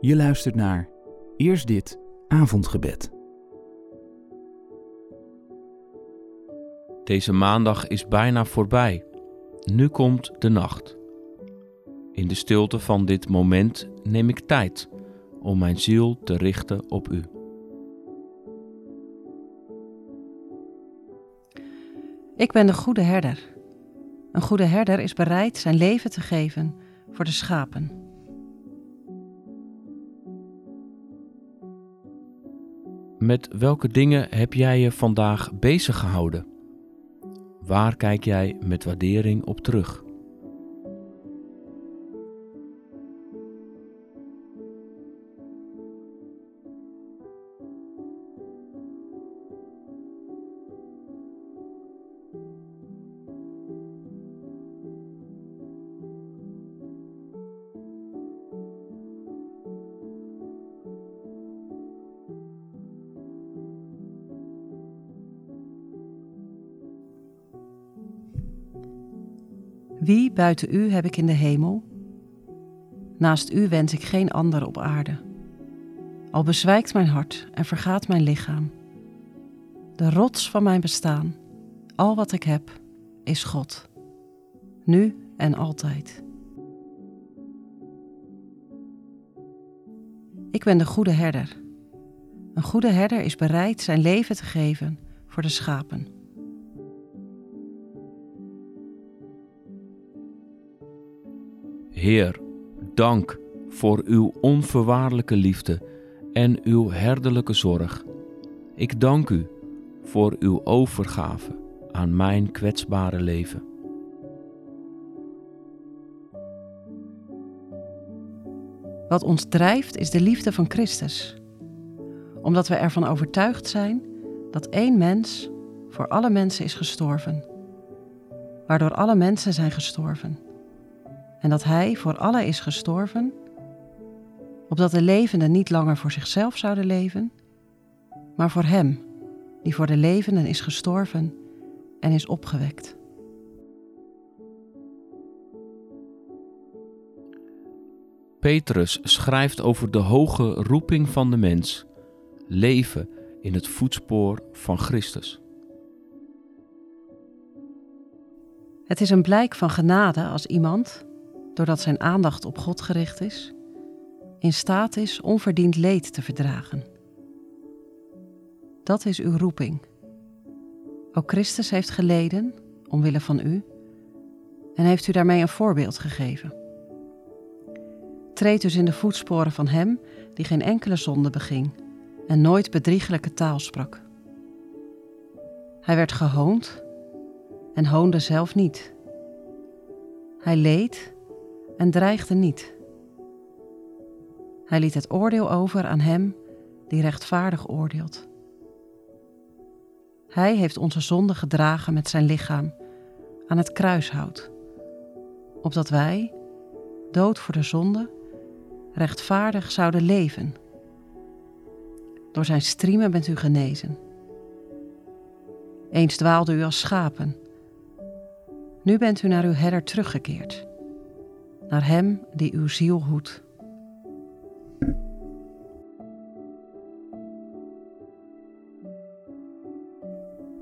Je luistert naar Eerst dit avondgebed. Deze maandag is bijna voorbij. Nu komt de nacht. In de stilte van dit moment neem ik tijd om mijn ziel te richten op U. Ik ben de goede herder. Een goede herder is bereid zijn leven te geven voor de schapen. Met welke dingen heb jij je vandaag bezig gehouden? Waar kijk jij met waardering op terug? Wie buiten u heb ik in de hemel? Naast u wens ik geen ander op aarde. Al bezwijkt mijn hart en vergaat mijn lichaam. De rots van mijn bestaan, al wat ik heb, is God. Nu en altijd. Ik ben de goede herder. Een goede herder is bereid zijn leven te geven voor de schapen. Heer, dank voor uw onvoorwaardelijke liefde en uw herderlijke zorg. Ik dank u voor uw overgave aan mijn kwetsbare leven. Wat ons drijft is de liefde van Christus. Omdat we ervan overtuigd zijn dat één mens voor alle mensen is gestorven, waardoor alle mensen zijn gestorven. En dat Hij voor alle is gestorven, opdat de levenden niet langer voor zichzelf zouden leven, maar voor Hem, die voor de levenden is gestorven en is opgewekt. Petrus schrijft over de hoge roeping van de mens, leven in het voetspoor van Christus. Het is een blijk van genade als iemand, doordat zijn aandacht op God gericht is, in staat is onverdiend leed te verdragen. Dat is uw roeping. Ook Christus heeft geleden, omwille van u, en heeft u daarmee een voorbeeld gegeven. Treed dus in de voetsporen van Hem die geen enkele zonde beging en nooit bedriegelijke taal sprak. Hij werd gehoond en hoonde zelf niet. Hij leed en dreigde niet. Hij liet het oordeel over aan Hem die rechtvaardig oordeelt. Hij heeft onze zonde gedragen met zijn lichaam aan het kruishout, opdat wij, dood voor de zonde, rechtvaardig zouden leven. Door zijn striemen bent u genezen. Eens dwaalde u als schapen. Nu bent u naar uw herder teruggekeerd, naar hem die uw ziel hoedt.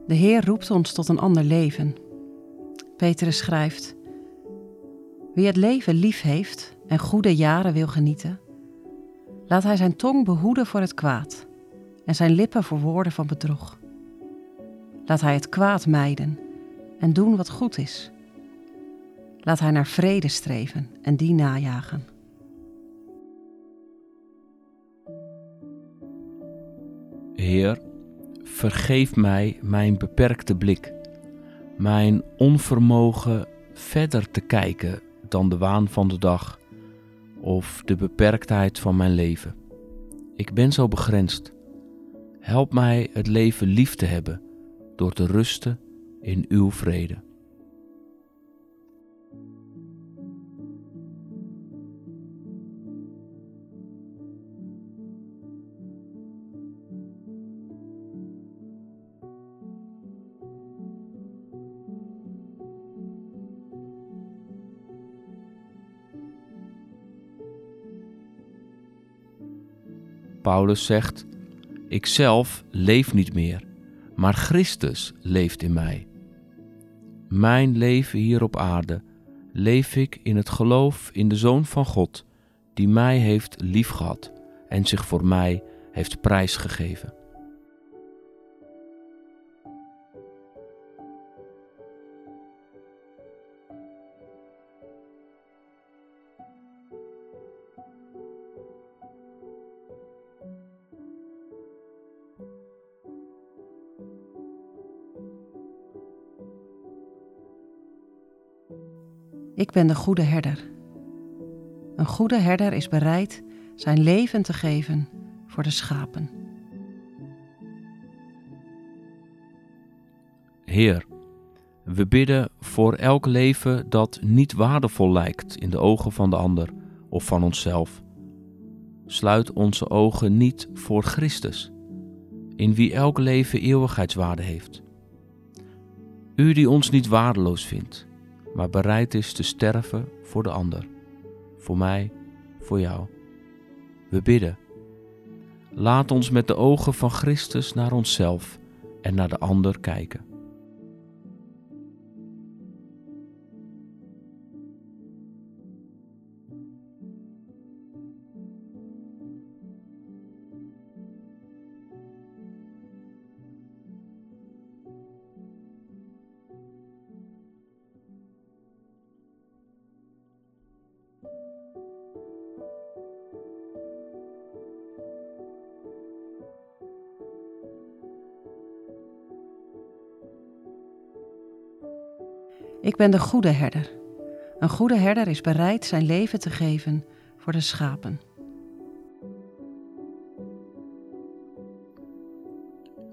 De Heer roept ons tot een ander leven. Petrus schrijft: Wie het leven lief heeft en goede jaren wil genieten, laat hij zijn tong behoeden voor het kwaad en zijn lippen voor woorden van bedrog. Laat hij het kwaad mijden en doen wat goed is. Laat hij naar vrede streven en die najagen. Heer, vergeef mij mijn beperkte blik, mijn onvermogen verder te kijken dan de waan van de dag of de beperktheid van mijn leven. Ik ben zo begrensd. Help mij het leven lief te hebben door te rusten in uw vrede. Paulus zegt: Ik zelf leef niet meer, maar Christus leeft in mij. Mijn leven hier op aarde leef ik in het geloof in de Zoon van God, die mij heeft liefgehad en zich voor mij heeft prijsgegeven. Ik ben de goede herder. Een goede herder is bereid zijn leven te geven voor de schapen. Heer, we bidden voor elk leven dat niet waardevol lijkt in de ogen van de ander of van onszelf. Sluit onze ogen niet voor Christus, in wie elk leven eeuwigheidswaarde heeft. U die ons niet waardeloos vindt, maar bereid is te sterven voor de ander, voor mij, voor jou. We bidden. Laat ons met de ogen van Christus naar onszelf en naar de ander kijken. Ik ben de goede herder. Een goede herder is bereid zijn leven te geven voor de schapen.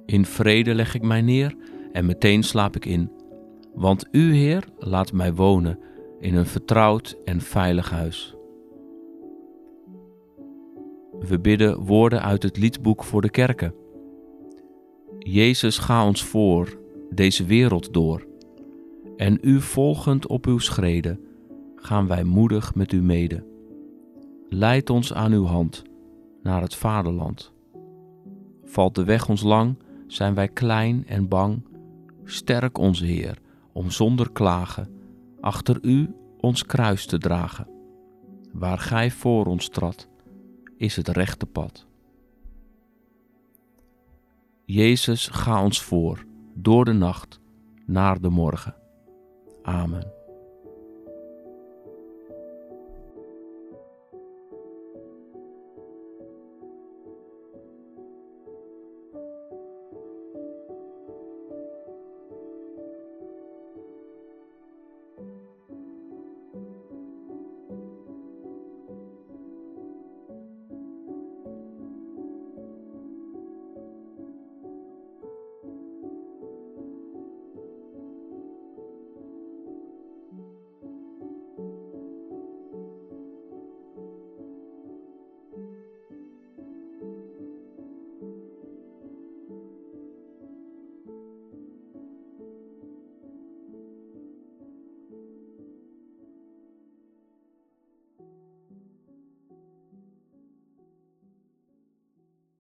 In vrede leg ik mij neer en meteen slaap ik in. Want u, Heer, laat mij wonen in een vertrouwd en veilig huis. We bidden woorden uit het liedboek voor de kerken. Jezus, ga ons voor, deze wereld door. En u volgend op uw schreden, gaan wij moedig met u mede. Leid ons aan uw hand naar het vaderland. Valt de weg ons lang, zijn wij klein en bang. Sterk onze Heer, om zonder klagen achter u ons kruis te dragen. Waar gij voor ons trad, is het rechte pad. Jezus, ga ons voor, door de nacht, naar de morgen. Amen.